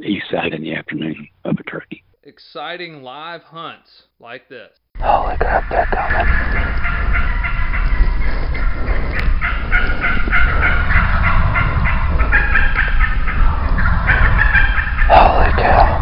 east side in the afternoon of a turkey. Exciting live hunts like this. Holy crap, they're coming. Holy cow.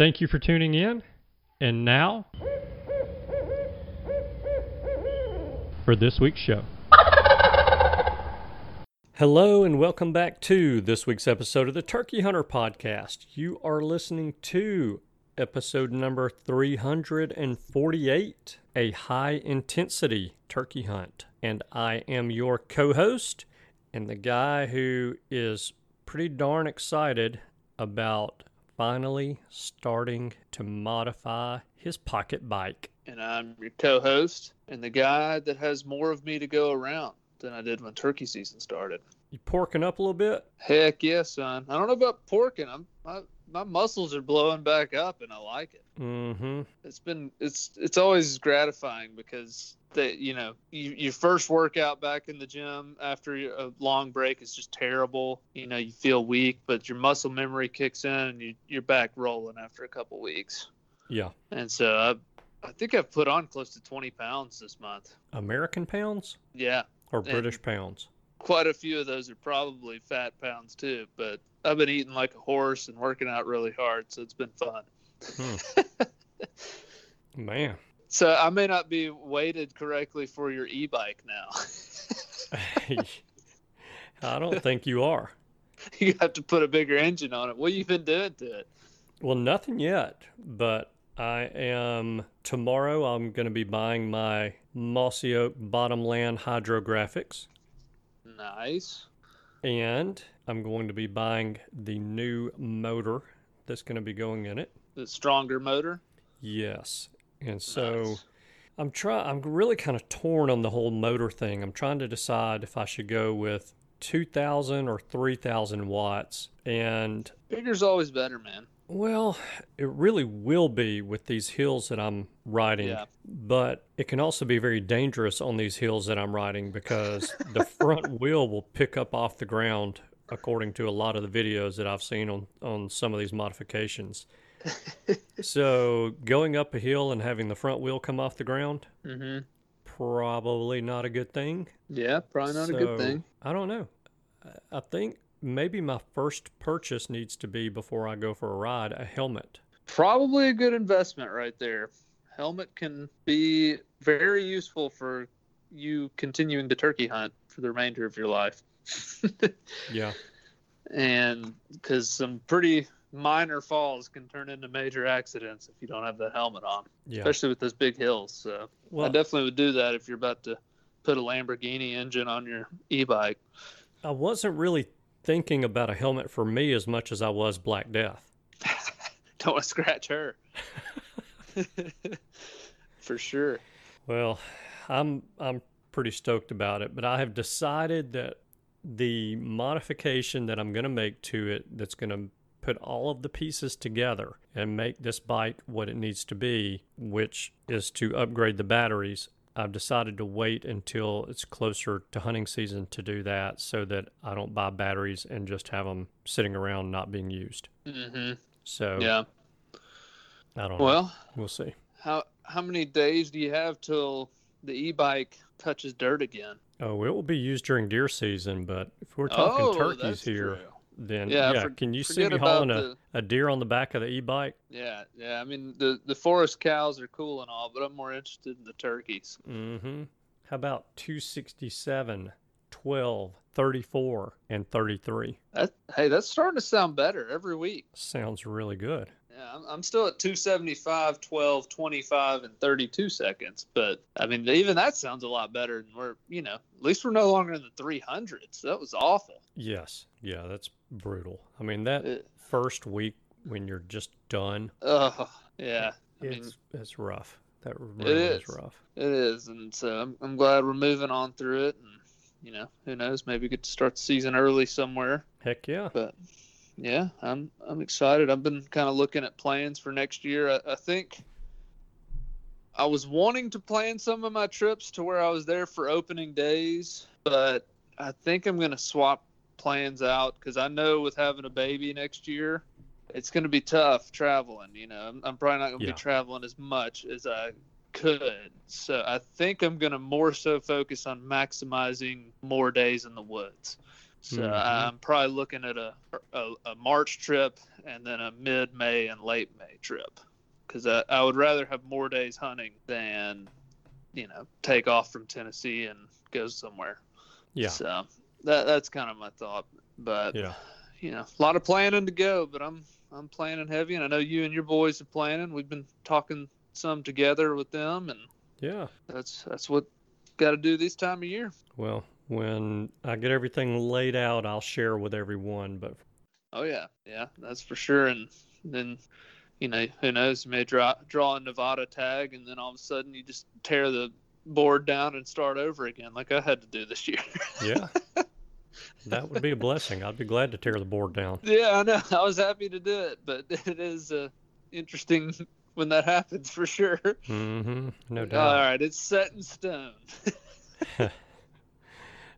Thank you for tuning in. And now, for this week's show. Hello, and welcome back to this week's episode of the Turkey Hunter Podcast. You are listening to episode number 348 A High Intensity Turkey Hunt. And I am your co host and the guy who is pretty darn excited about finally starting to modify his pocket bike. and I'm your co-host and the guy that has more of me to go around than I did when turkey season started. You porking up a little bit? Heck yeah, son. I don't know about porking. I'm my, my muscles are blowing back up and I like it. Mm-hmm. It's been it's it's always gratifying because that you know you, your first workout back in the gym after a long break is just terrible. You know you feel weak, but your muscle memory kicks in and you, you're back rolling after a couple weeks. Yeah. And so I I think I've put on close to 20 pounds this month. American pounds Yeah, or And- British pounds? quite a few of those are probably fat pounds too. But I've been eating like a horse and working out really hard, so it's been fun. Hmm. Man. So I may not be weighted correctly for your e-bike now. I don't think you are. you have to put a bigger engine on it. What have you been doing to it? Well, nothing yet, but I am tomorrow. I'm going to be buying my Mossy Oak Bottomland Hydrographics, Nice. and I'm going to be buying the new motor that's going to be going in it. The stronger motor. Yes, and so Nice. I'm trying. I'm really kind of torn on the whole motor thing. I'm trying to decide if I should go with 2,000 or 3,000 watts, and Bigger's always better, man. Well, it really will be with these hills that I'm riding, Yeah. but it can also be very dangerous on these hills that I'm riding because the front wheel will pick up off the ground, according to a lot of the videos that I've seen on, on some of these modifications. so, going up a hill and having the front wheel come off the ground, Mm-hmm. probably not a good thing. Yeah, probably not a good thing. I don't know. I- I think maybe my first purchase needs to be before I go for a ride a helmet. Probably a good investment right there. Helmet can be very useful for you continuing to turkey hunt for the remainder of your life. Yeah. and because some pretty minor falls can turn into major accidents if you don't have the helmet on, Yeah. especially with those big hills. So I definitely would do that if you're about to put a Lamborghini engine on your e-bike. I wasn't really thinking about a helmet for me as much as I was Black Death. Don't want to scratch her. For sure. Well, I'm I'm pretty stoked about it, but I have decided that the modification that I'm going to make to it that's going to put all of the pieces together and make this bike what it needs to be, which is to upgrade the batteries. I've decided to wait until it's closer to hunting season to do that so that I don't buy batteries and just have them sitting around not being used. hmm So Yeah. I don't know. Well, We'll see. how how many days do you have till the e-bike touches dirt again? Oh, it will be used during deer season, but if we're talking oh, turkeys here, true. Then Yeah, yeah, for- can you see me hauling a, the- a deer on the back of the e-bike? Yeah, yeah. I mean, the the forest cows are cool and all, but I'm more interested in the turkeys. Mm-hmm. How about 267, 12, 34, and 33? That, hey, that's starting to sound better every week. Sounds really good. Yeah, I'm, I'm still at 275, 12, 25, and 32 seconds. But I mean, even that sounds a lot better. And we're, you know, at least we're no longer in the 300s. That was awful. Yes. Yeah, that's brutal. I mean, that It, first week when you're just done, oh, yeah, I mean, it's, it's rough. That really is. is. rough. it is. And so I'm, I'm glad we're moving on through it. And, you know, who knows? Maybe get to start the season early somewhere. Heck yeah. But yeah, I'm I'm excited. I've been kind of looking at plans for next year. I, I think I was wanting to plan some of my trips to where I was there for opening days, but I think I'm going to swap plans out because I know with having a baby next year, it's going to be tough traveling. You know, I'm, I'm probably not going to Yeah. be traveling as much as I could. So I think I'm going to more so focus on maximizing more days in the woods. So Mhm. I'm probably looking at a, a a March trip and then a mid May and late May trip because I, I would rather have more days hunting than you know take off from Tennessee and go somewhere. Yeah. So that that's kind of my thought. But Yeah. you know, a lot of planning to go. But I'm I'm planning heavy, and I know you and your boys are planning. We've been talking some together with them, and Yeah. that's that's what got to do this time of year. Well, when I get everything laid out, I'll share with everyone. But Oh yeah, yeah, that's for sure. And then, you know, who knows? You may draw draw a Nevada tag, and then all of a sudden you just tear the board down and start over again, like I had to do this year. yeah, that would be a blessing. I'd be glad to tear the board down. yeah, I know. I was happy to do it, but it is uh, interesting when that happens for sure. Mm-hmm. No doubt. All right, it's set in stone.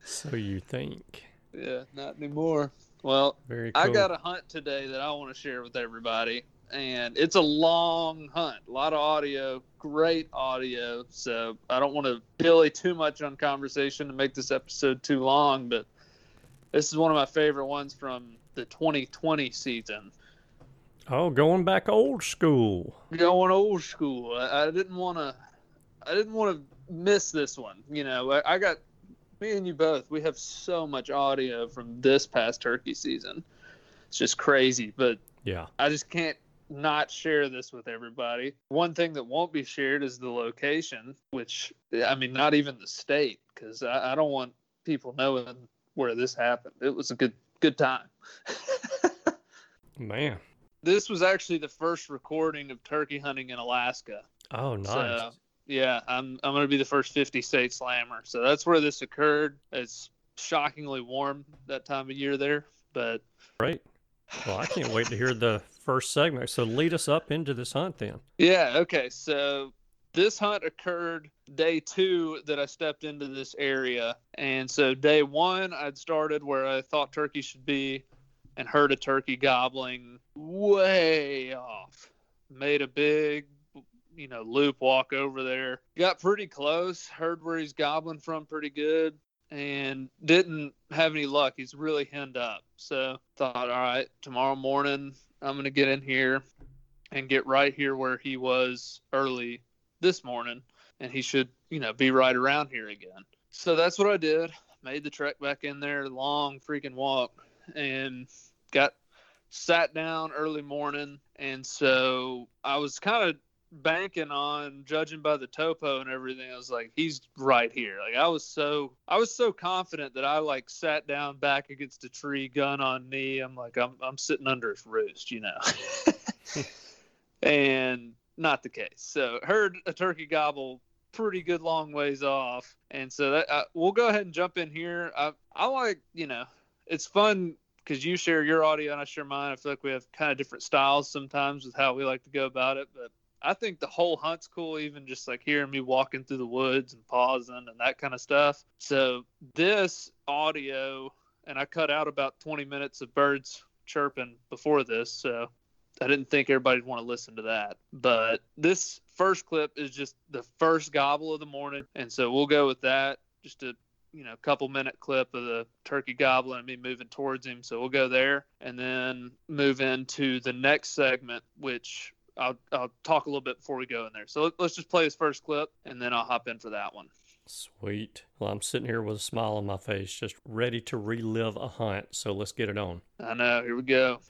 So you think? yeah, not anymore. Well, Very cool. I got a hunt today that I want to share with everybody, and it's a long hunt. A lot of audio, great audio. So I don't want to dilly too much on conversation to make this episode too long, but this is one of my favorite ones from the 2020 season. Oh, going back old school. Going old school. I, I didn't want to. I didn't want to miss this one. You know, I, I got me and you both. We have so much audio from this past turkey season. It's just crazy, but Yeah. I just can't not share this with everybody. One thing that won't be shared is the location, which I mean, not even the state, because I, I don't want people knowing where this happened. It was a good good time. Man. this was actually the first recording of turkey hunting in Alaska. Oh, nice. So yeah, I'm I'm gonna be the first 50 state slammer. So that's where this occurred. It's shockingly warm that time of year there, but Great. Well, I can't wait to hear the first segment. So lead us up into this hunt then. Yeah, okay. So this hunt occurred day two that I stepped into this area. And so day one, I'd started where I thought turkey should be and heard a turkey gobbling way off. Made a big, you know, loop walk over there. Got pretty close, heard where he's gobbling from pretty good. and didn't have any luck. He's really henned up. So thought, all right, tomorrow morning I'm gonna get in here and get right here where he was early this morning, and he should, you know, be right around here again. So that's what I did. Made the trek back in there, long freaking walk, and got sat down early morning. And so I was kind of banking on judging by the topo and everything i was like he's right here. Like i was so i was so confident that i like sat down back against a tree gun on knee. I'm like i'm, I'm sitting under his roost you know? And not the case. So heard a turkey gobble pretty good long ways off. And so that uh, we'll go ahead and jump in here. I, I like you know it's fun because you share your audio and i share mine. I feel like we have kind of different styles sometimes with how we like to go about it but I think the whole hunt's cool, even just like hearing me walking through the woods and pausing and that kind of stuff. So this audio, and I cut out about 20 minutes of birds chirping before this, so I didn't think everybody'd want to listen to that. But this first clip is just the first gobble of the morning, and so we'll go with that. Just a you know couple minute clip of the turkey gobbling and me moving towards him. So we'll go there, and then move into the next segment, which I'll I'll talk a little bit before we go in there. So let, us just play this first clip, and then I'll hop in for that one. Sweet. Well, I'm sitting here with a smile on my face, just ready to relive a hunt. So let's get it on. I know. Here we go.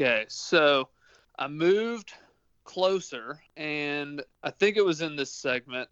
Okay, so I moved closer, and I think it was in this segment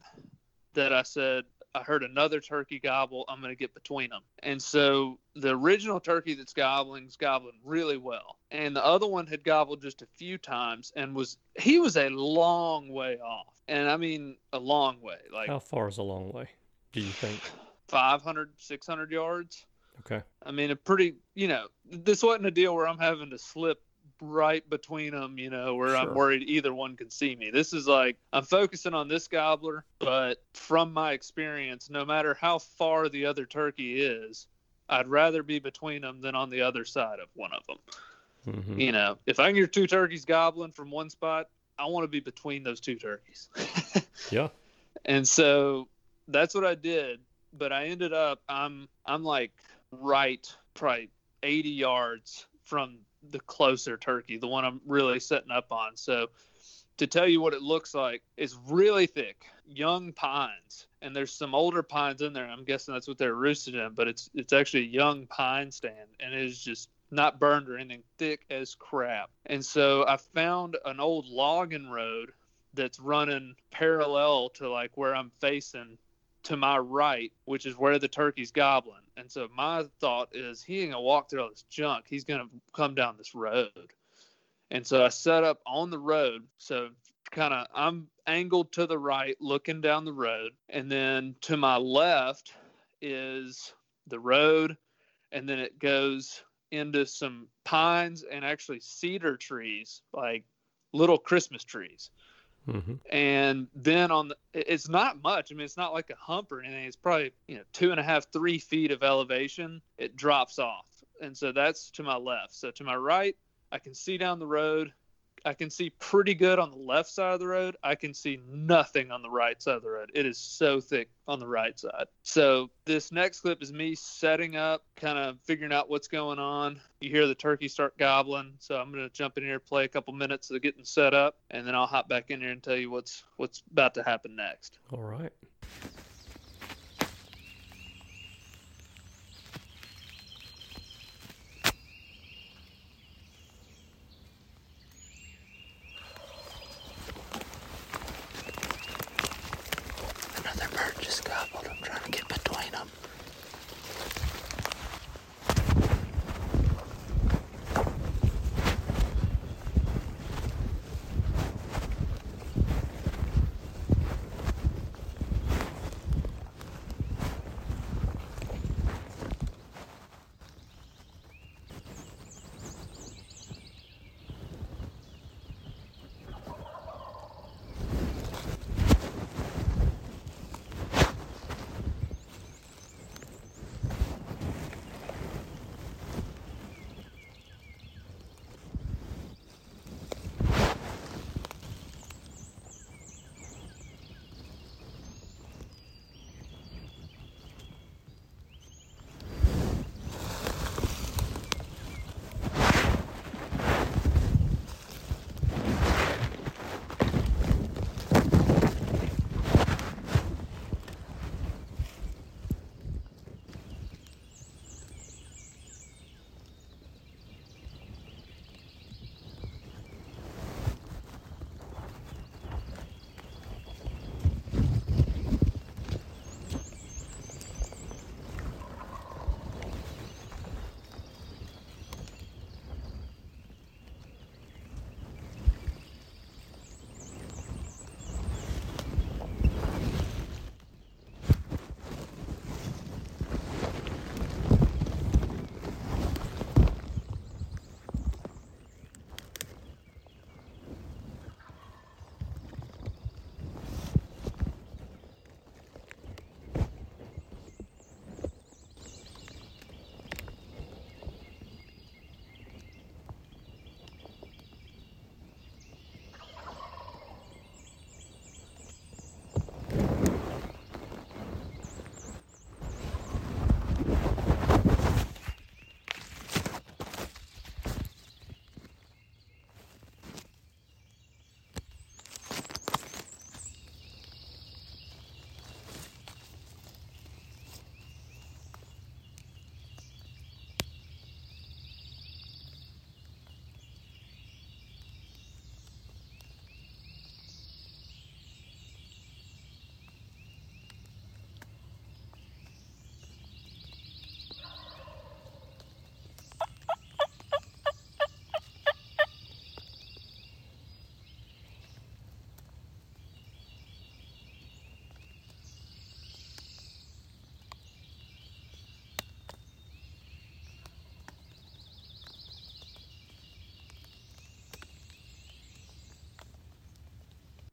that I said I heard another turkey gobble. I'm going to get between them. And so the original turkey that's gobbling is gobbling really well. And the other one had gobbled just a few times and was, he was a long way off. And I mean, a long way, like How far is a long way? Do you think? 500, 600 yards. Okay. I mean, a pretty, you know, this wasn't a deal where I'm having to slip right between them, you know, where I'm worried either one can see me. This is like I'm focusing on this gobbler, but from my experience, no matter how far the other turkey is, I'd rather be between them than on the other side of one of them. hmm You know, if I can hear two turkeys gobbling from one spot, I want to be between those two turkeys. Yeah. and so that's what I did. But I ended up I'm I'm like right probably 80 yards from the closer turkey, the one I'm really setting up on. So to tell you what it looks like, it's really thick, young pines, and there's some older pines in there. I'm guessing that's what they're roosted in, but it's it's actually a young pine stand, and it is just not burned or anything, thick as crap. And so I found an old logging road that's running parallel to like where I'm facing to my right, which is where the turkey's gobbling. And so my thought is he ain't gonna walk through all this junk. He's gonna come down this road. And so I set up on the road. So kind of I'm angled to the right, looking down the road, and then to my left is the road, and then it goes into some pines and actually cedar trees, like little Christmas trees hmm and then on the it's not much. I mean it's not like a hump or anything. It's probably you know two and a half three feet of elevation. It drops off. And so that's to my left. So to my right i can see down the road i can see pretty good on the left side of the road. I can see nothing on the right side of the road. It is so thick on the right side. So this next clip is me setting up kind of figuring out what's going on. You hear the turkey start gobbling so i'm going to jump in here play a couple minutes of getting set up and then i'll hop back in here and tell you what's what's about to happen next. All right. another just gobbled i'm trying to get between them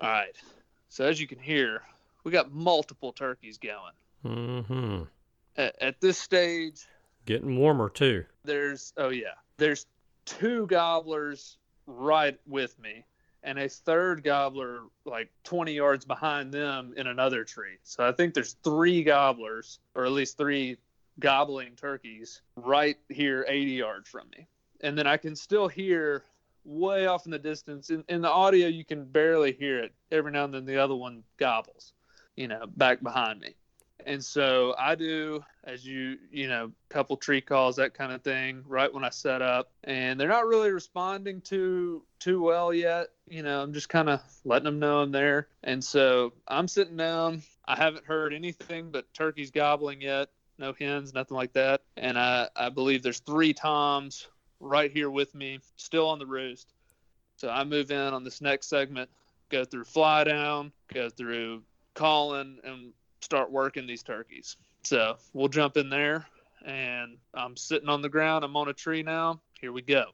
All right. So as you can hear, we got multiple turkeys going. Mm-hmm. At, at this stage, Getting warmer too. there's oh yeah, there's two gobblers right with me, and a third gobbler like 20 yards behind them in another tree. So I think there's three gobblers, or at least three gobbling turkeys, right here 80 yards from me. And then I can still hear way off in the distance. In, in the audio, you can barely hear it. Every now and then, the other one gobbles, you know, back behind me. And so I do, as you, you know, couple tree calls, that kind of thing, right when I set up. And they're not really responding too too well yet. You know, I'm just kind of letting them know I'm there. And so I'm sitting down. I haven't heard anything but turkeys gobbling yet. No hens, nothing like that. And I, I believe there's three toms right here with me, still on the roost. So I move in on this next segment, go through fly down, go through calling, and start working these turkeys. So we'll jump in there, and I'm sitting on the ground. I'm on a tree now. Here we go.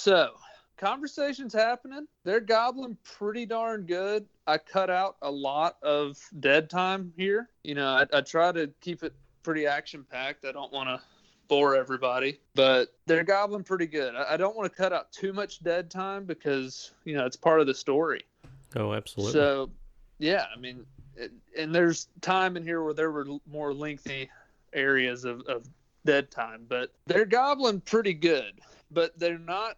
So, conversations happening. They're gobbling pretty darn good. I cut out a lot of dead time here. You know, I, I try to keep it pretty action packed. I don't want to bore everybody, but they're gobbling pretty good. I, I don't want to cut out too much dead time because, you know, it's part of the story. Oh, absolutely. So, yeah, I mean, it, and there's time in here where there were more lengthy areas of, of dead time, but they're gobbling pretty good. But they're not,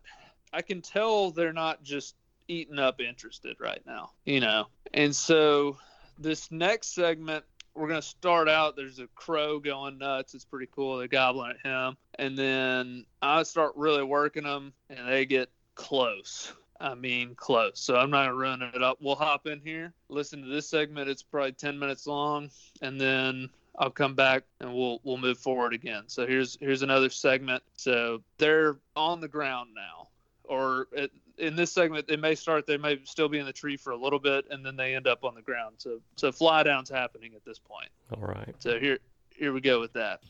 I can tell they're not just eating up interested right now, you know? And so this next segment, we're going to start out. There's a crow going nuts. It's pretty cool. They're gobbling at him. And then I start really working them, and they get close. I mean, close. So I'm not gonna run it up. We'll hop in here, listen to this segment. It's probably 10 minutes long, and then I'll come back and we'll we'll move forward again. So here's here's another segment. So they're on the ground now, or it, in this segment, they may start. They may still be in the tree for a little bit, and then they end up on the ground. So so fly down's happening at this point. All right. So here here we go with that.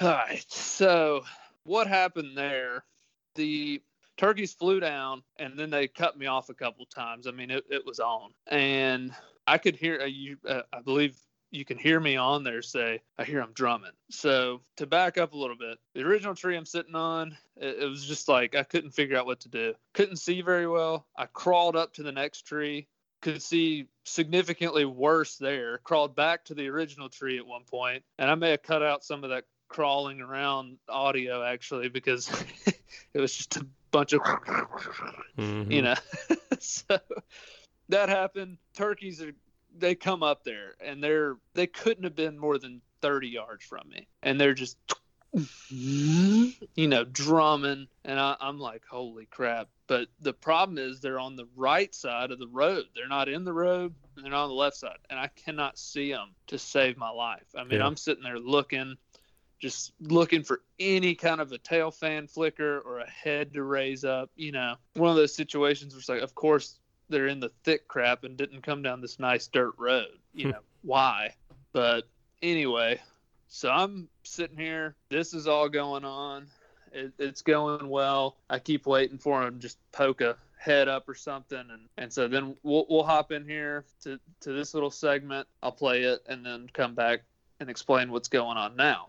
All right. So what happened there? The turkeys flew down and then they cut me off a couple times. I mean, it, it was on. And I could hear uh, you, uh, I believe you can hear me on there say, I hear I'm drumming. So to back up a little bit, the original tree I'm sitting on, it, it was just like I couldn't figure out what to do. Couldn't see very well. I crawled up to the next tree, could see significantly worse there, crawled back to the original tree at one point, and I may have cut out some of that crawling around audio actually because it was just a bunch of Mhm. you know. So that happened. Turkeys are they come up there and they're they couldn't have been more than 30 yards from me. And they're just you know drumming. And I, i'm like holy crap. But the problem is they're on the right side of the road. They're not in the road. And they're not on the left side. And i cannot see them to save my life. I mean Yeah. i'm sitting there looking just looking for any kind of a tail fan flicker or a head to raise up. You know, one of those situations where it's like, of course, they're in the thick crap and didn't come down this nice dirt road. You hmm. know, why? But anyway, so I'm sitting here. This is all going on. It, it's going well. I keep waiting for him to just poke a head up or something and and so then we'll we'll hop in here to to this little segment i'll play it and then come back and explain what's going on now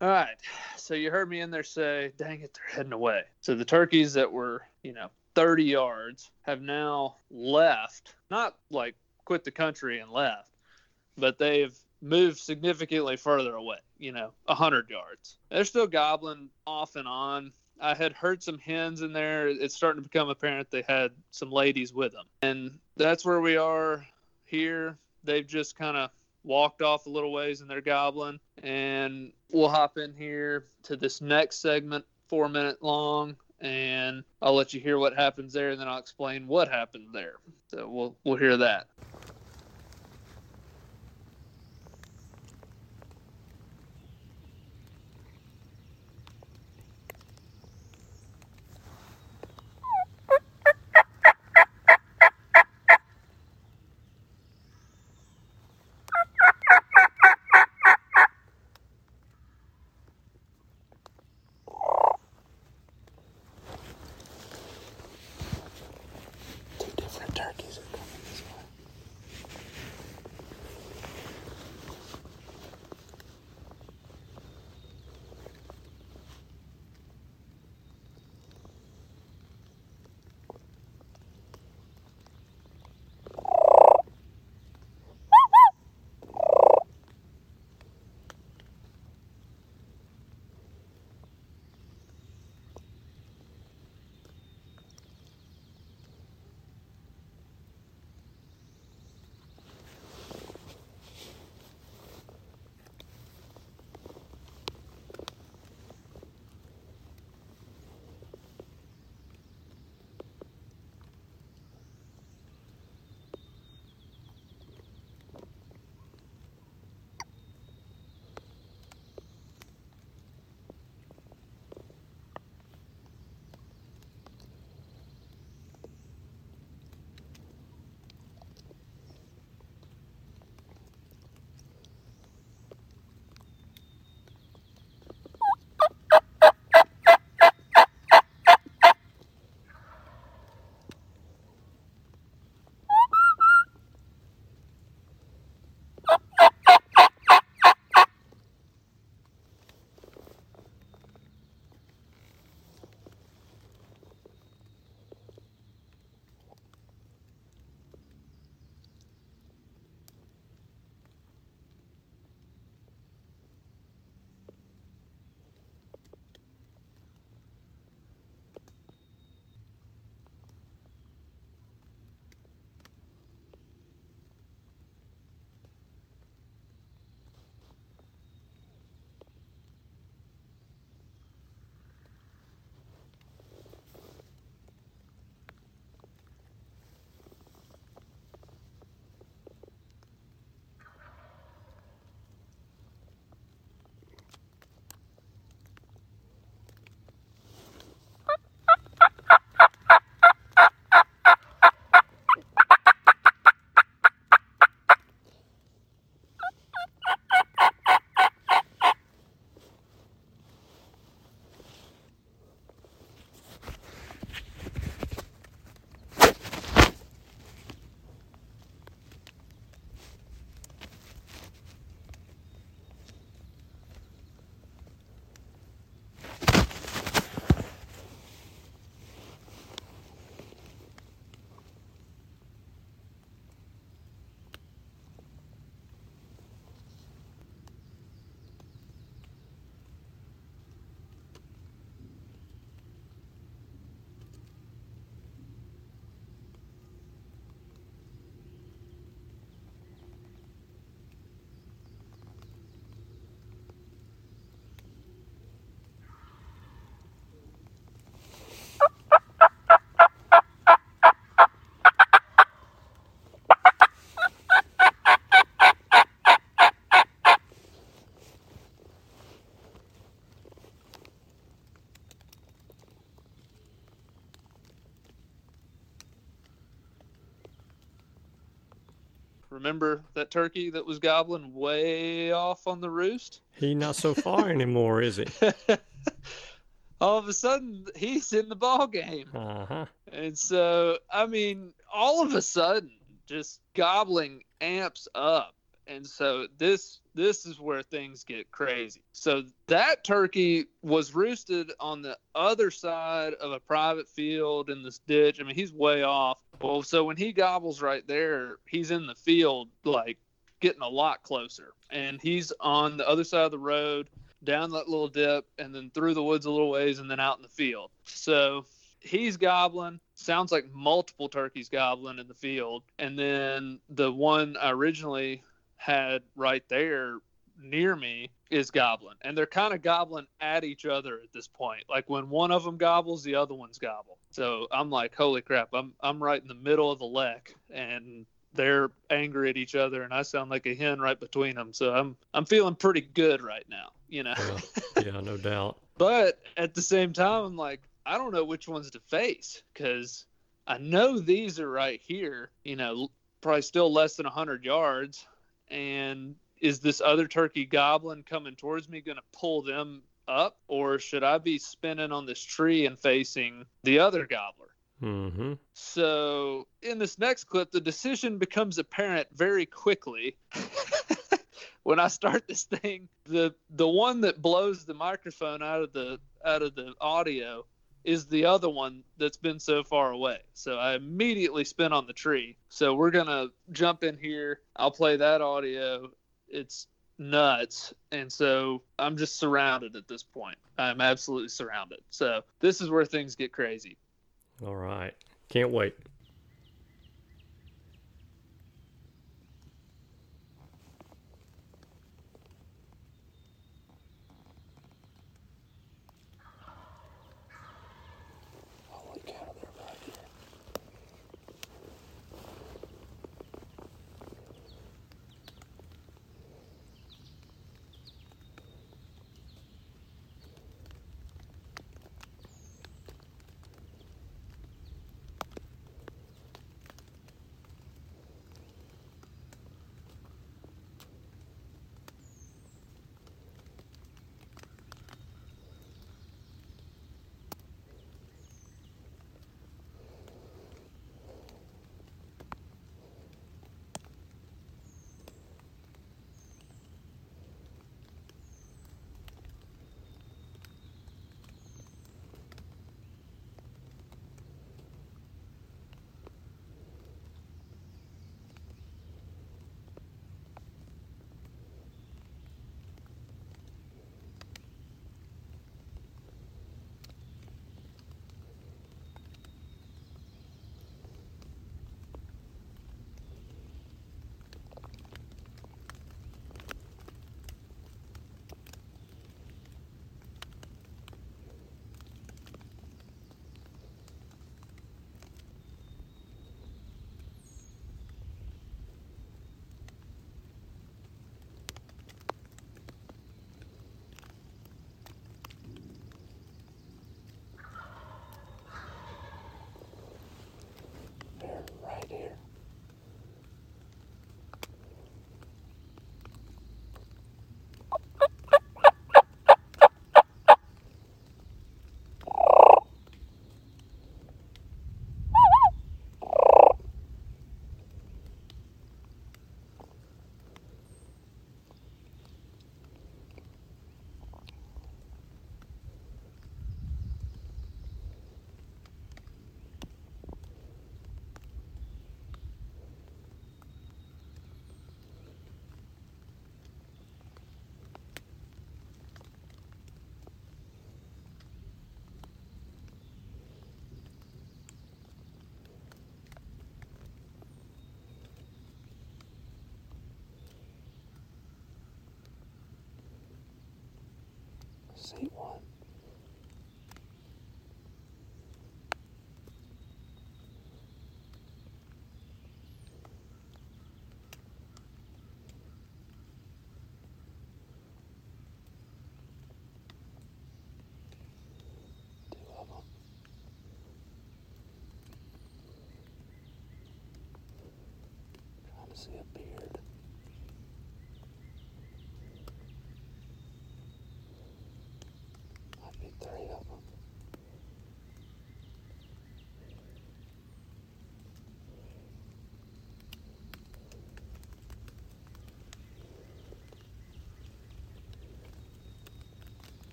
All right. So you heard me in there say, dang it, they're heading away. So the turkeys that were, you know, 30 yards have now left, not like quit the country and left, but they've moved significantly further away, you know, 100 yards. They're still gobbling off and on. I had heard some hens in there. It's starting to become apparent they had some ladies with them. And that's where we are here. They've just kind of walked off a little ways in their goblin. And we'll hop in here to this next segment, four minute long. and I'll let you hear what happens there, and then I'll explain what happened there. So we'll we'll hear that. Remember that turkey that was gobbling way off on the roost? He not so far anymore, is he? All of a sudden, he's in the ball game. Uh huh. And so, I mean, all of a sudden, just gobbling amps up. And so this this is where things get crazy. So that turkey was roosted on the other side of a private field in this ditch. I mean, he's way off. Well, so when he gobbles right there, he's in the field like getting a lot closer. And he's on the other side of the road, down that little dip, and then through the woods a little ways and then out in the field. So he's gobbling. Sounds like multiple turkeys gobbling in the field. And then the one I originally had right there near me is gobbling, and they're kind of gobbling at each other at this point. Like when one of them gobbles, the other one's gobble. So I'm like, holy crap! I'm I'm right in the middle of the lek, and they're angry at each other, and I sound like a hen right between them. So I'm I'm feeling pretty good right now, you know. Yeah, yeah, no doubt. But at the same time, I'm like, I don't know which ones to face because I know these are right here, you know, probably still less than 100 yards. And is this other turkey goblin coming towards me going to pull them up, or should I be spinning on this tree and facing the other gobbler? Mm-hmm. So in this next clip, the decision becomes apparent very quickly. when I start this thing, the the one that blows the microphone out of the out of the audio is the other one that's been so far away. So I immediately spin on the tree. So we're gonna jump in here. I'll play that audio. It's nuts. And so I'm just surrounded at this point. I'm absolutely surrounded. So this is where things get crazy. All right. Can't wait. See one.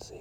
See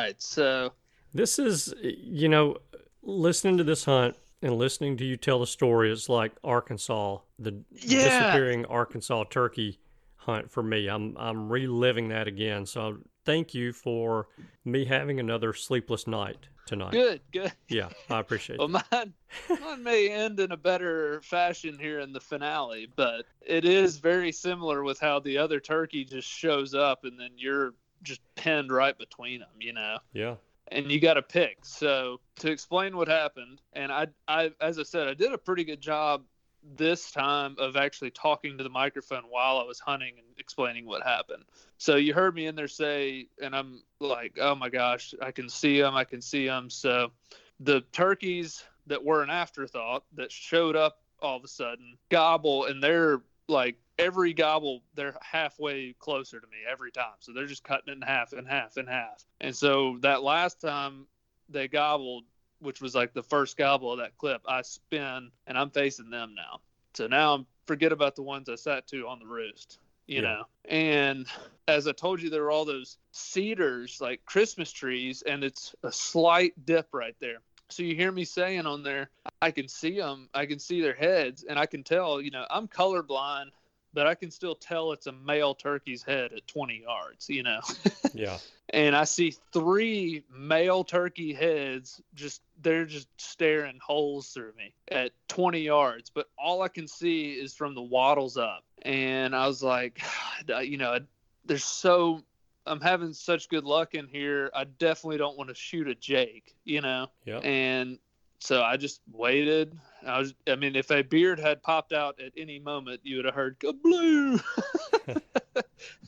right, so This is, you know, listening to this hunt and listening to you tell the story is like Arkansas, the Yeah. disappearing Arkansas turkey hunt for me. I'm I'm reliving that again. So thank you for me having another sleepless night tonight. good, good. Yeah, I appreciate Well, it. mine, mine may end in a better fashion here in the finale, but it is very similar with how the other turkey just shows up and then you're just pinned right between them, you know, Yeah. and you got to pick. So to explain what happened, and I, I, as I said, I did a pretty good job this time of actually talking to the microphone while I was hunting and explaining what happened. So you heard me in there say, and I'm like, oh my gosh, I can see them, I can see them. So the turkeys that were an afterthought that showed up all of a sudden gobble, and they're like every gobble, they're halfway closer to me every time. So they're just cutting it in half and half and half. And so that last time they gobbled, which was like the first gobble of that clip, I spin and I'm facing them now. So now I'm forget about the ones I sat to on the roost, you Yeah. know. And as I told you, there were all those cedars like Christmas trees, and it's a slight dip right there. So you hear me saying on there, I can see them, I can see their heads, and I can tell, you know, I'm colorblind, but I can still tell it's a male turkey's head at 20 yards, you know Yeah. and I see three male turkey heads just they're just staring holes through me at 20 yards, but all I can see is from the wattles up. And I was like, you know, there's so I'm having such good luck in here. I definitely don't want to shoot a Jake, you know. Yeah. And so I just waited. I was I mean, if a beard had popped out at any moment, you would have heard blue.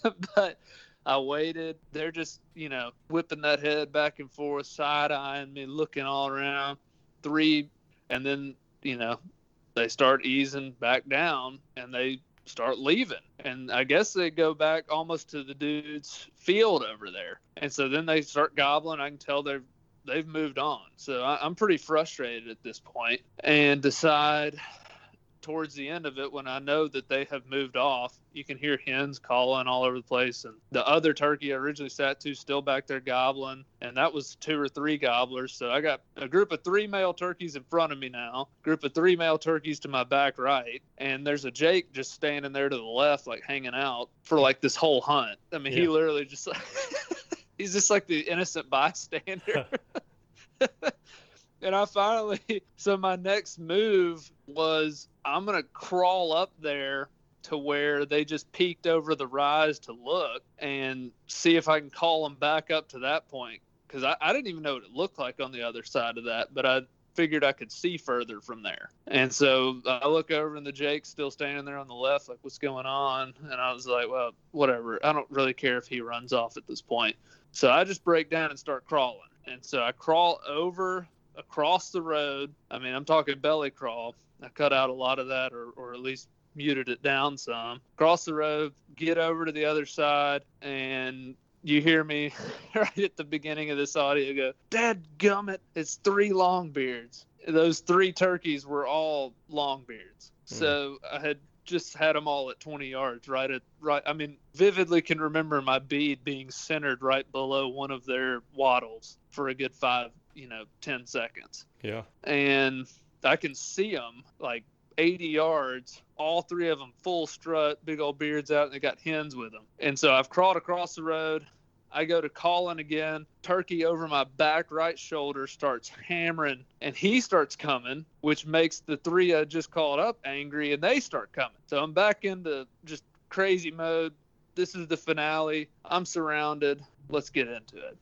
but I waited. They're just, you know, whipping that head back and forth, side eyeing me, looking all around. Three, and then, you know, they start easing back down and they start leaving. And I guess they go back almost to the dude's field over there. And so then they start gobbling. I can tell they've they've moved on. So I, I'm pretty frustrated at this point and decide towards the end of it when I know that they have moved off. You can hear hens calling all over the place, and the other turkey I originally sat to still back there gobbling, and that was two or three gobblers. So I got a group of three male turkeys in front of me now, group of three male turkeys to my back right, and there's a Jake just standing there to the left, like hanging out for like this whole hunt. I mean, he literally just he's just like the innocent bystander. and I finally, so my next move was I'm gonna crawl up there to where they just peeked over the rise to look and see if I can call them back up to that point because I, I didn't even know what it looked like on the other side of that, but I figured I could see further from there. And so I look over and the Jake's still standing there on the left, like, what's going on? And I was like, well, whatever. I don't really care if he runs off at this point. So I just break down and start crawling. And so I crawl over across the road. I mean, I'm talking belly crawl. I cut out a lot of that or, or at least muted it down some. Cross the road, get over to the other side, and you hear me right at the beginning of this audio go, Dad gummit, it's three longbeards. Those three turkeys were all long longbeards. Hmm. So I had just had them all at 20 yards, right at right. I mean, vividly can remember my bead being centered right below one of their wattles for a good five, you know, 10 seconds Yeah. and I can see them like 80 yards, all three of them full strut, big old beards out, and they got hens with them. And so I've crawled across the road. I go to calling again. Turkey over my back right shoulder starts hammering, and he starts coming, which makes the three I just called up angry, and they start coming. So I'm back into just crazy mode. This is the finale. I'm surrounded. Let's get into it.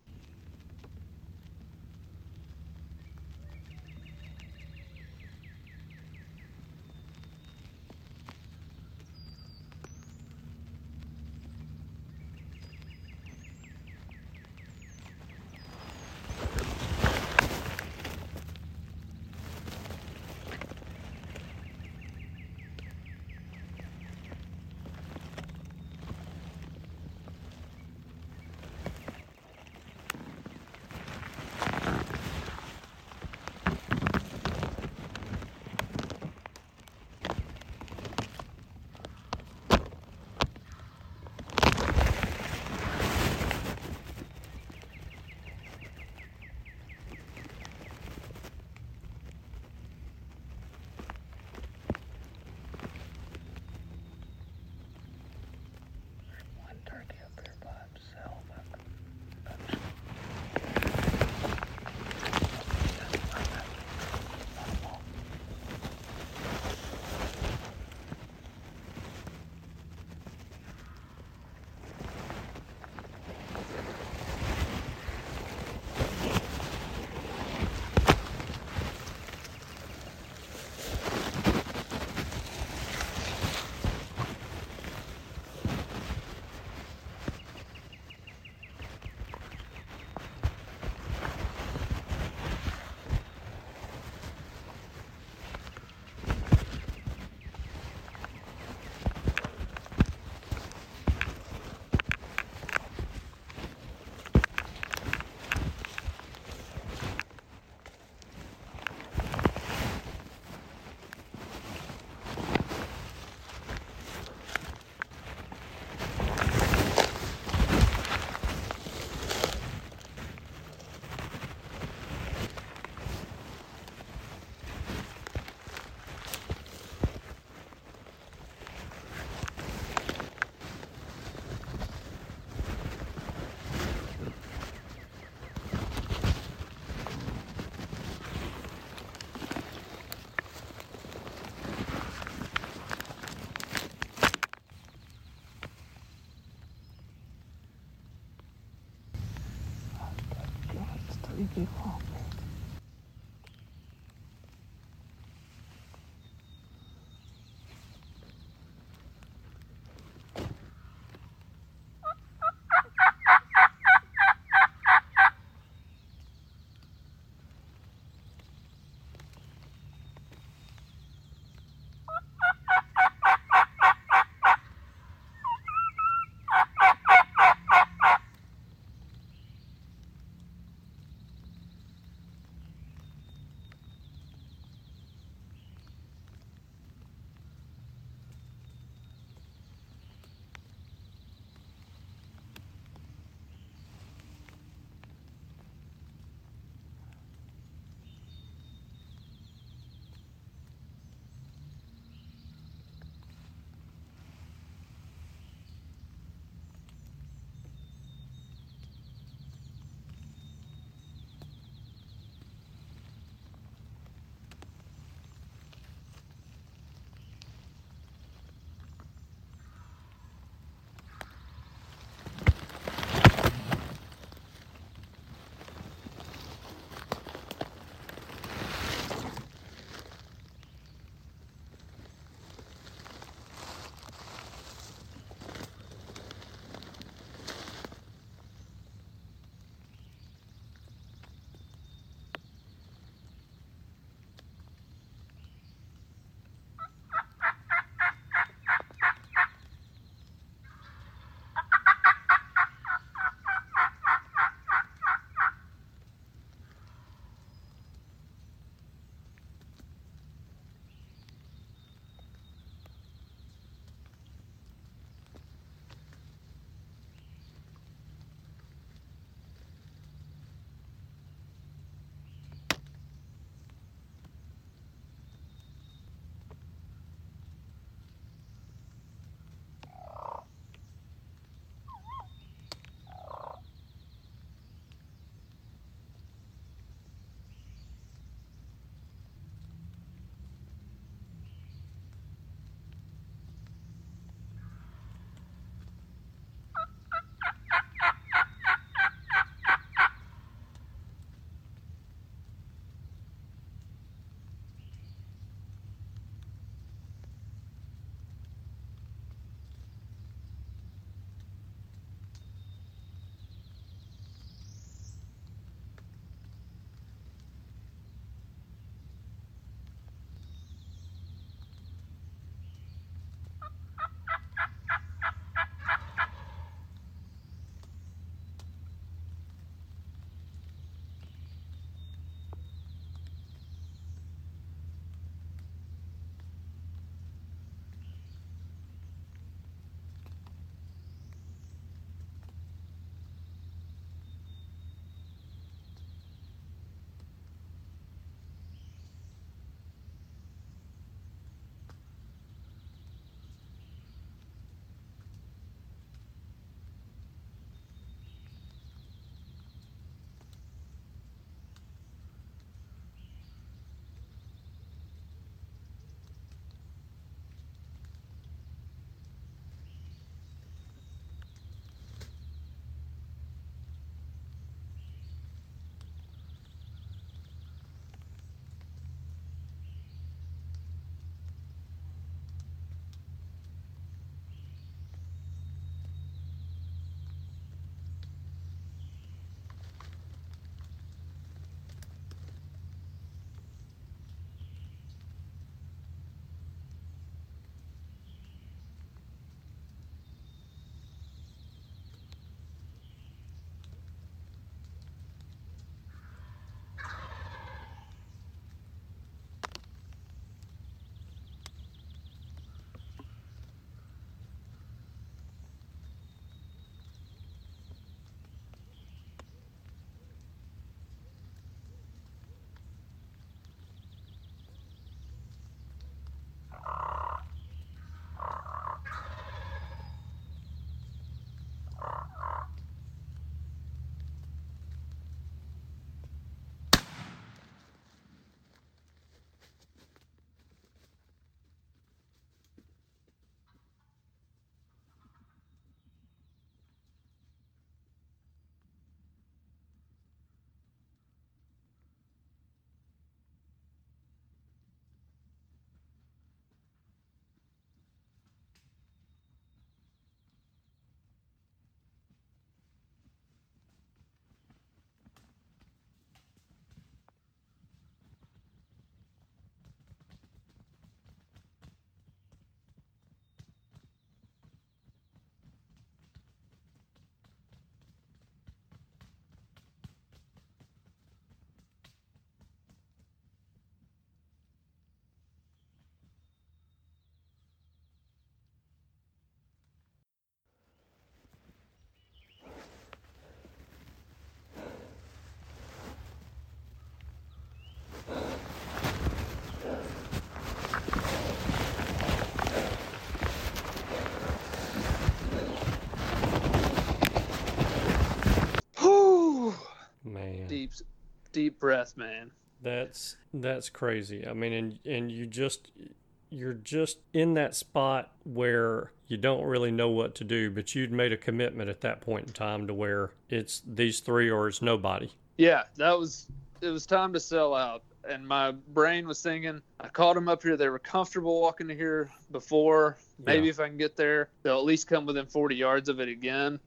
Deep breath, man. that's that's crazy. I mean, and and you just you're just in that spot where you don't really know what to do, but you'd made a commitment at that point in time to where it's these three or it's nobody. Yeah, that was it was time to sell out. And my brain was singing. I called them up here. They were comfortable walking to here before. Maybe Yeah. if I can get there, they'll at least come within 40 yards of it again.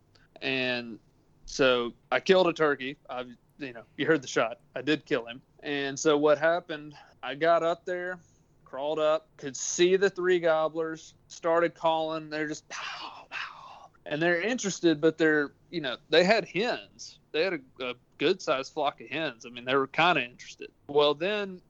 And so I killed a turkey. I, you know, you heard the shot. I did kill him. And so what happened? I got up there, crawled up, could see the three gobblers, started calling. They're just pow, pow. And they're interested, but they're, you know, they had hens. They had a, a good sized flock of hens. I mean, they were kind of interested. Well, then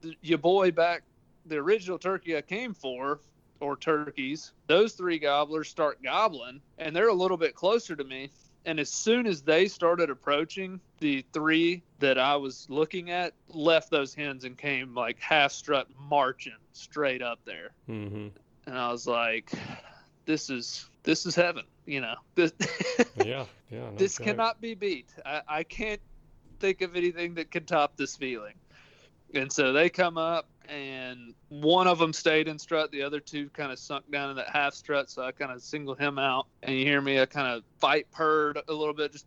the, your boy back, the original turkey I came for, or turkeys, those three gobblers start gobbling, and they're a little bit closer to me. And as soon as they started approaching, the three that I was looking at left those hens and came like half strut marching straight up there. Mm-hmm. And I was like, this is this is heaven, you know. This Yeah, yeah. no this cannot be beat. I, I can't think of anything that can top this feeling. And so they come up, and one of them stayed in strut. The other two kind of sunk down in that half strut. So I kind of singled him out. And you hear me, I kind of fight purred a little bit, just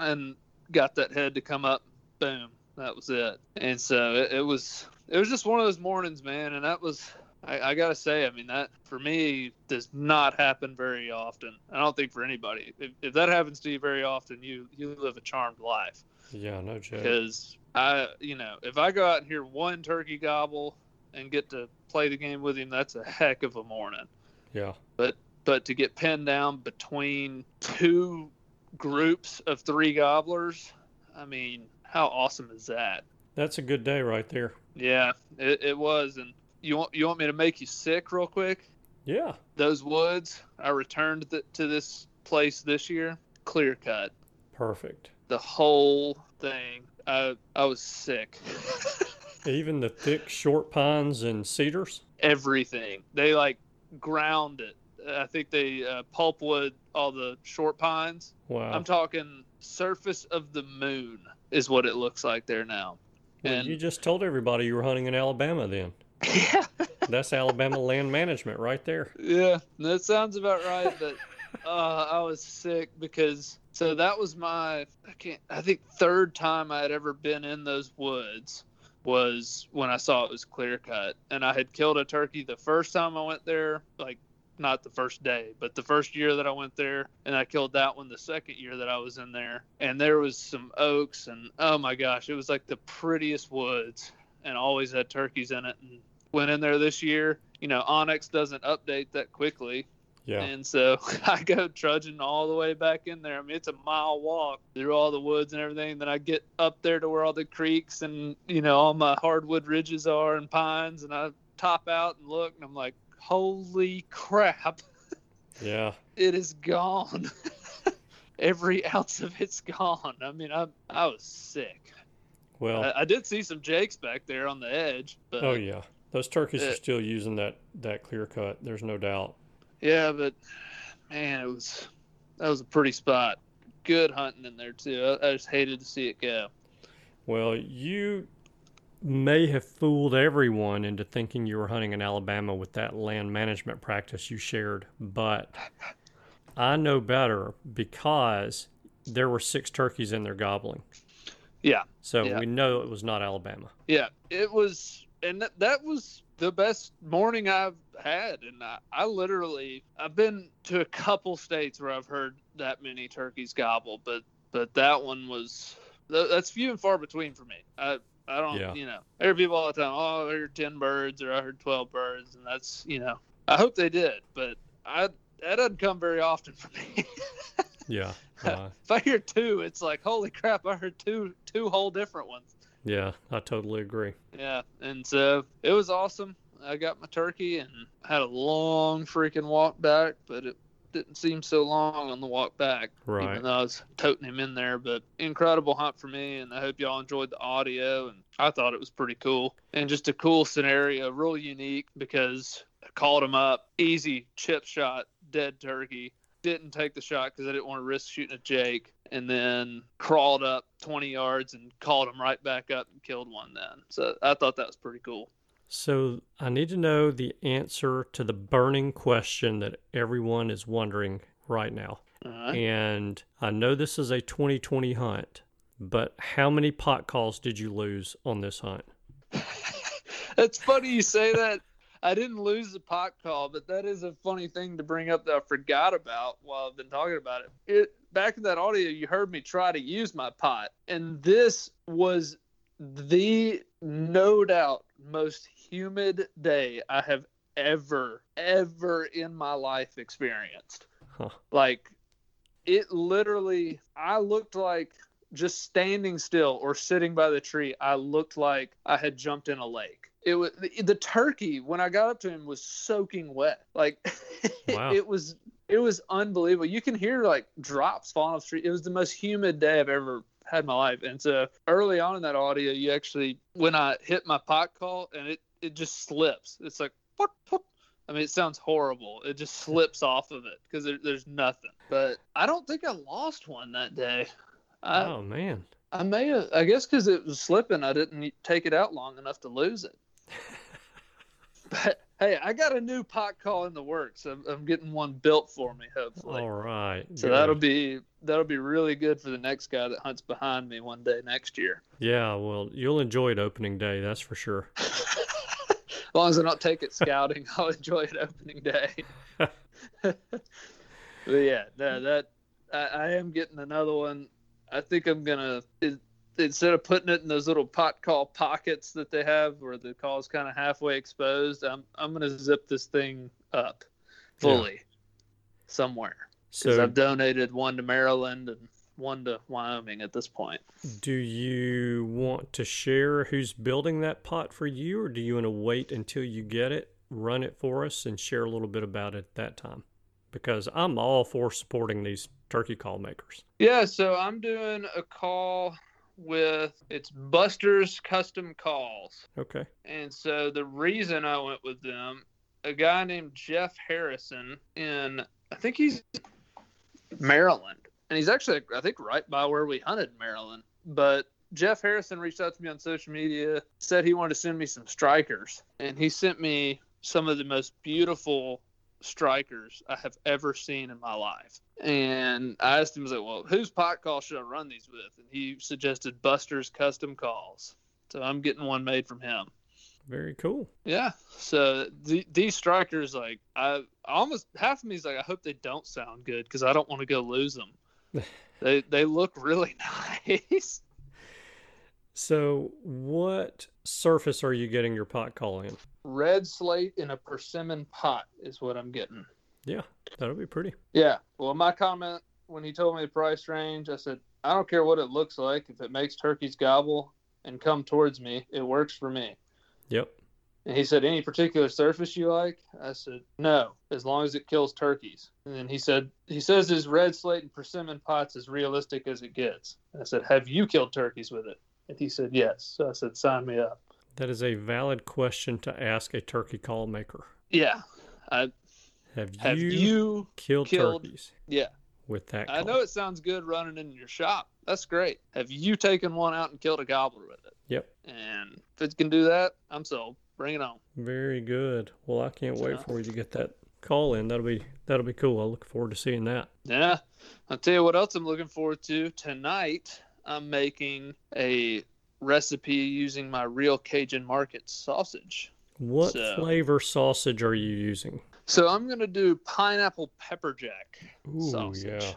and got that head to come up. Boom. That was it. And so it, it was it was just one of those mornings, man. And that was I, I gotta say, I mean that for me does not happen very often. I don't think for anybody. If, if that happens to you very often, you you live a charmed life. Yeah, no joke. Because I, you know, if I go out and hear one turkey gobble and get to play the game with him, that's a heck of a morning. Yeah, But but to get pinned down between two groups of three gobblers, I mean, how awesome is that? that's a good day right there. Yeah, it, it was. And you want you want me to make you sick real quick? Yeah. Those woods, I returned th- to this place this year, clear cut. Perfect. The whole thing. I I was sick. Even the thick short pines and cedars. Everything. They like ground it. I think they uh, pulpwood all the short pines. Wow. I'm talking surface of the moon is what it looks like there now. Well, and you just told everybody you were hunting in Alabama then. Yeah, That's Alabama land management right there. yeah, that sounds about right. But uh, I was sick because so that was my I can't I think third time I had ever been in those woods was when I saw it was clear cut, and I had killed a turkey the first time I went there, like not the first day, but the first year that I went there, and I killed that one the second year that I was in there, and there was some oaks, and oh my gosh, it was like the prettiest woods, and always had turkeys in it, and went in there this year. You know, onX doesn't update that quickly, Yeah. and so I go trudging all the way back in there. I mean, it's a mile walk through all the woods and everything. Then I get up there to where all the creeks and, you know, all my hardwood ridges are and pines. And I top out and look, and I'm like, holy crap, Yeah. it is gone. Every ounce of it's gone. I mean, I, I was sick. Well, I, I did see some jakes back there on the edge, but oh yeah. Those turkeys are Uh, still using that that clear cut. There's no doubt. Yeah, but man, it was that was a pretty spot. Good hunting in there too. I, I just hated to see it go. Well, you may have fooled everyone into thinking you were hunting in Alabama with that land management practice you shared, but I know better because there were six turkeys in there gobbling. Yeah, So Yeah. we know it was not Alabama. yeah, it was, and that, that was the best morning I've had. And I, I literally, I've been to a couple states where I've heard that many turkeys gobble, but but that one was tha- that's few and far between for me. I I don't, Yeah. you know, I hear people all the time, oh, I heard ten birds or I heard twelve birds, and that's, you know, I hope they did, but I that doesn't come very often for me. Yeah. Uh, if I hear two, it's like, holy crap, I heard two two whole different ones. Yeah, I totally agree. Yeah, and so it was awesome. I got my turkey and had a long freaking walk back, but it didn't seem so long on the walk back. Right. Even though I was toting him in there, but incredible hunt for me, and I hope y'all enjoyed the audio. And I thought it was pretty cool and just a cool scenario, real unique because I called him up, easy chip shot, dead turkey. Didn't take the shot because I didn't want to risk shooting a Jake. And then crawled up 20 yards and called him right back up and killed one then. So I thought that was pretty cool. So I need to know the answer to the burning question that everyone is wondering right now. Right. And I know this is a 2020 hunt, but how many pot calls did you lose on this hunt? It's funny you say that. I didn't lose the pot call, but that is a funny thing to bring up that I forgot about while I've been talking about it. It back in that audio, you heard me try to use my pot, and this was the no doubt most humid day I have ever, ever in my life experienced. Huh. Like, it literally, I looked like just standing still or sitting by the tree. I looked like I had jumped in a lake. It was the, the turkey when I got up to him was soaking wet. Like, Wow. it was it was unbelievable. You can hear like drops falling off the street. It was the most humid day I've ever had in my life. And so early on in that audio, you actually when I hit my pot call and it it just slips. It's like what what. I mean, it sounds horrible. It just slips off of it because there, there's nothing. But I don't think I lost one that day. I, oh man. I may have, I guess because it was slipping, I didn't take it out long enough to lose it. but hey, I got a new pot call in the works. I'm, I'm getting one built for me, hopefully. All right. so good. that'll be that'll be really good for the next guy that hunts behind me one day next year. Yeah, well, you'll enjoy it opening day, that's for sure. As long as I don't take it scouting, I'll enjoy it opening day. but yeah, no, that I, I am getting another one. I think I'm gonna it, instead of putting it in those little pot call pockets that they have where the call is kind of halfway exposed. I'm I'm gonna zip this thing up fully somewhere because So I've donated one to Maryland and one to Wyoming at this point. do you want to share who's building that pot for you or do you want to wait until you get it, run it for us and share a little bit about it at that time? Because I'm all for supporting these turkey call makers. Yeah, so I'm doing a call with it's Buster's Custom Calls. Okay. And so the reason I went with them, a guy named Jeff Harrison in I think he's Maryland. And he's actually I think right by where we hunted Maryland. But Jeff Harrison reached out to me on social media, said he wanted to send me some strikers. And he sent me some of the most beautiful strikers I have ever seen in my life. And I asked him, I was like, well, whose pot call should I run these with? And he suggested Buster's Custom Calls. So I'm getting one made from him. Very cool. Yeah. So the, these strikers, like, I almost half of me is like, I hope they don't sound good because I don't want to go lose them. they they look really nice. So, what surface are you getting your pot call in? Red slate in a persimmon pot is what I'm getting. Yeah, that'll be pretty. Yeah. Well, my comment when he told me the price range, I said, I don't care what it looks like. If it makes turkeys gobble and come towards me, it works for me. Yep. And he said, Any particular surface you like? I said, No, as long as it kills turkeys. And then he said, He says his red slate and persimmon pot's as realistic as it gets. And I said, Have you killed turkeys with it? And he said, Yes. So I said, Sign me up. That is a valid question to ask a turkey call maker. Yeah. I Have, have you, you, killed, killed- turkeys yeah. with that call? I know it sounds good running in your shop. That's great. Have you taken one out and killed a gobbler with it? Yep. And if it can do that, I'm sold. Bring it on. Very good. Well, I can't wait for you to get that call in. That'll be that'll be cool. I look forward to seeing that. Yeah. I'll tell you what else I'm looking forward to. Tonight, I'm making a recipe using my real Cajun Market sausage. What So- flavor sausage are you using? So I'm going to do pineapple pepper jack Ooh, sausage, yeah.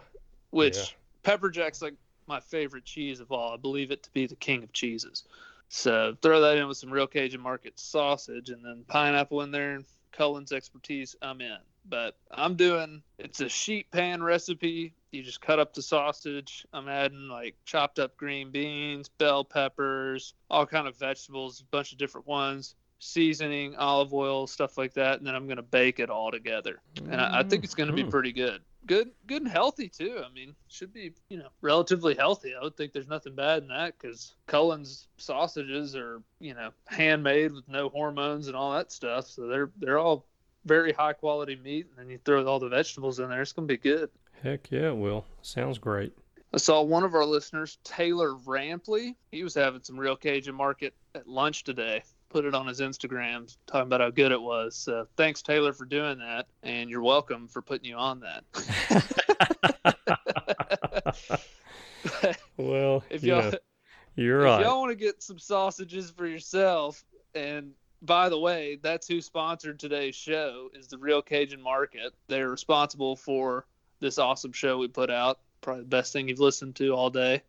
which Yeah. pepper jack's like my favorite cheese of all. I believe it to be the king of cheeses. So throw that in with some real Cajun Market sausage and then pineapple in there. And Cullen's expertise, I'm in. But I'm doing it's a sheet pan recipe. You just cut up the sausage. I'm adding like chopped up green beans, bell peppers, all kind of vegetables, a bunch of different ones, seasoning, olive oil, stuff like that, and then I'm gonna bake it all together. And I, I think it's gonna be Mhm. pretty good. Good, good and healthy too. I mean, should be you know relatively healthy. I would think there's nothing bad in that because Cullen's sausages are you know handmade with no hormones and all that stuff. So they're they're all very high quality meat. And then you throw all the vegetables in there, it's gonna be good. Heck yeah, it will. Sounds great. I saw one of our listeners, Taylor Rampley. He was having some real Cajun market at lunch today. Put it on his Instagram, talking about how good it was. So thanks, Taylor, for doing that, and you're welcome for putting you on that. well, if y'all you're if right. y'all want to get some sausages for yourself, and by the way, that's who sponsored today's show is the Real Cajun Market. They're responsible for this awesome show we put out. Probably the best thing you've listened to all day.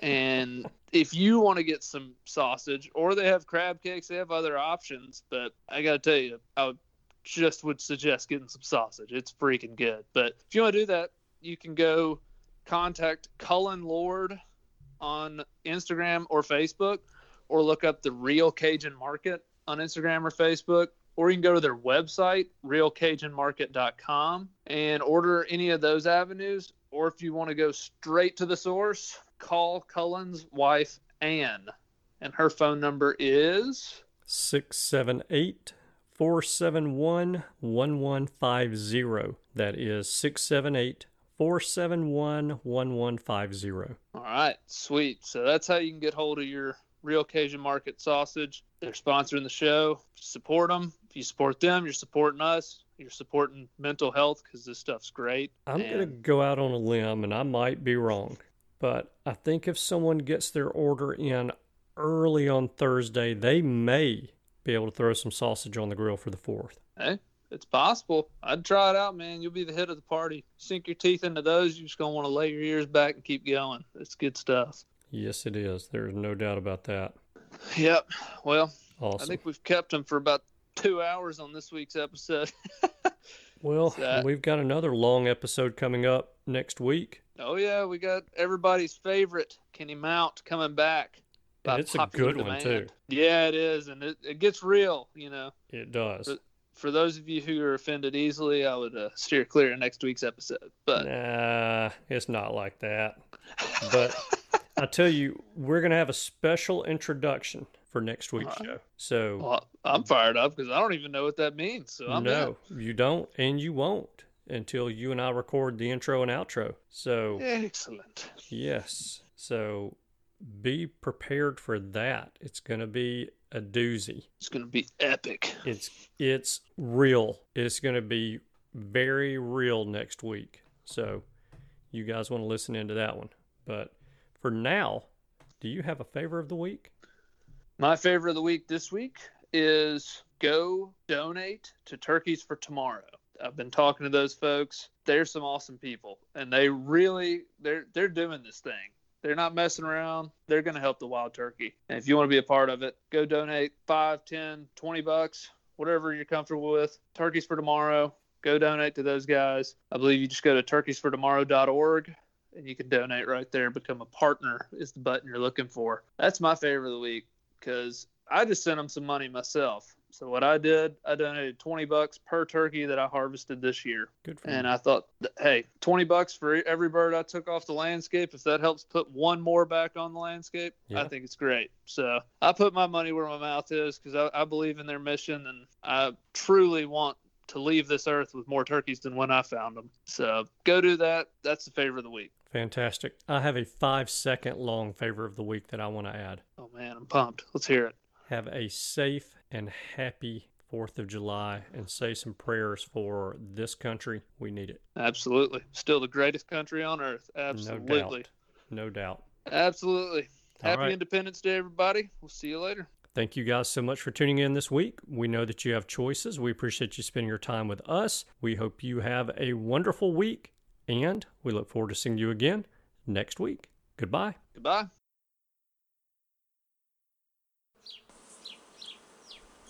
And if you want to get some sausage, or they have crab cakes, they have other options. But I got to tell you, I would just would suggest getting some sausage. It's freaking good. But if you want to do that, you can go contact Cullen Lord on Instagram or Facebook, or look up the Real Cajun Market on Instagram or Facebook, or you can go to their website, realcajunmarket.com, and order any of those avenues. Or if you want to go straight to the source, call Cullen's wife, Anne, and her phone number is 678 471 1150. That is 678 471 1150. All right, sweet. So that's how you can get hold of your Real Cajun Market sausage. They're sponsoring the show. Support them. If you support them, you're supporting us. You're supporting mental health because this stuff's great. I'm going to go out on a limb, and I might be wrong, but I think if someone gets their order in early on Thursday, they may be able to throw some sausage on the grill for the 4th. Hey, it's possible. I'd try it out, man. You'll be the hit of the party. Sink your teeth into those. You're just gonna want to lay your ears back and keep going. It's good stuff. Yes, it is. There's no doubt about that. Yep. Well, Awesome. I think we've kept them for about two hours on this week's episode. Well, that- we've got another long episode coming up next week. Oh yeah, we got everybody's favorite Kenny Mount coming back. And it's a good one, too. Yeah, it is, and it, it gets real. You know, It does. But- for those of you who are offended easily, I would uh, steer clear of next week's episode. But Nah, it's not like that. But I tell you, we're going to have a special introduction for next week's right. show. So, well, I'm fired up because I don't even know what that means. So I'm in. no, you don't, and you won't until you and I record the intro and outro. So, Excellent. yes. So, be prepared for that. It's going to be a doozy. It's gonna be epic. It's it's real. It's going to be very real next week. So, you guys want to listen into that one. But for now, do you have a favor of the week? My favor of the week this week is go donate to Turkeys for Tomorrow. I've been talking to those folks. They're some awesome people, and they really they're they're doing this thing. They're not messing around. They're going to help the wild turkey. And if you want to be a part of it, go donate 5, 10, 20 bucks, whatever you're comfortable with. Turkeys for Tomorrow. Go donate to those guys. I believe you just go to turkeysfortomorrow.org and you can donate right there. Become a partner is the button you're looking for. That's my favorite of the week because I just sent them some money myself. So what I did, I donated 20 bucks per turkey that I harvested this year. Good for And you. I thought, hey, 20 bucks for every bird I took off the landscape. If that helps put one more back on the landscape, Yeah. I think it's great. So I put my money where my mouth is because I, I believe in their mission and I truly want to leave this earth with more turkeys than when I found them. So go do that. That's the favor of the week. Fantastic. I have a five second long favor of the week that I want to add. Oh man, I'm pumped. Let's hear it. Have a safe and happy 4th of July and say some prayers for this country. We need it. Absolutely. Still the greatest country on earth. No Absolutely. doubt. No doubt. Absolutely. All Happy right. Independence Day, everybody. We'll see you later. Thank you guys so much for tuning in this week. We know that you have choices. We appreciate you spending your time with us. We hope you have a wonderful week, and we look forward to seeing you again next week. Goodbye. Goodbye.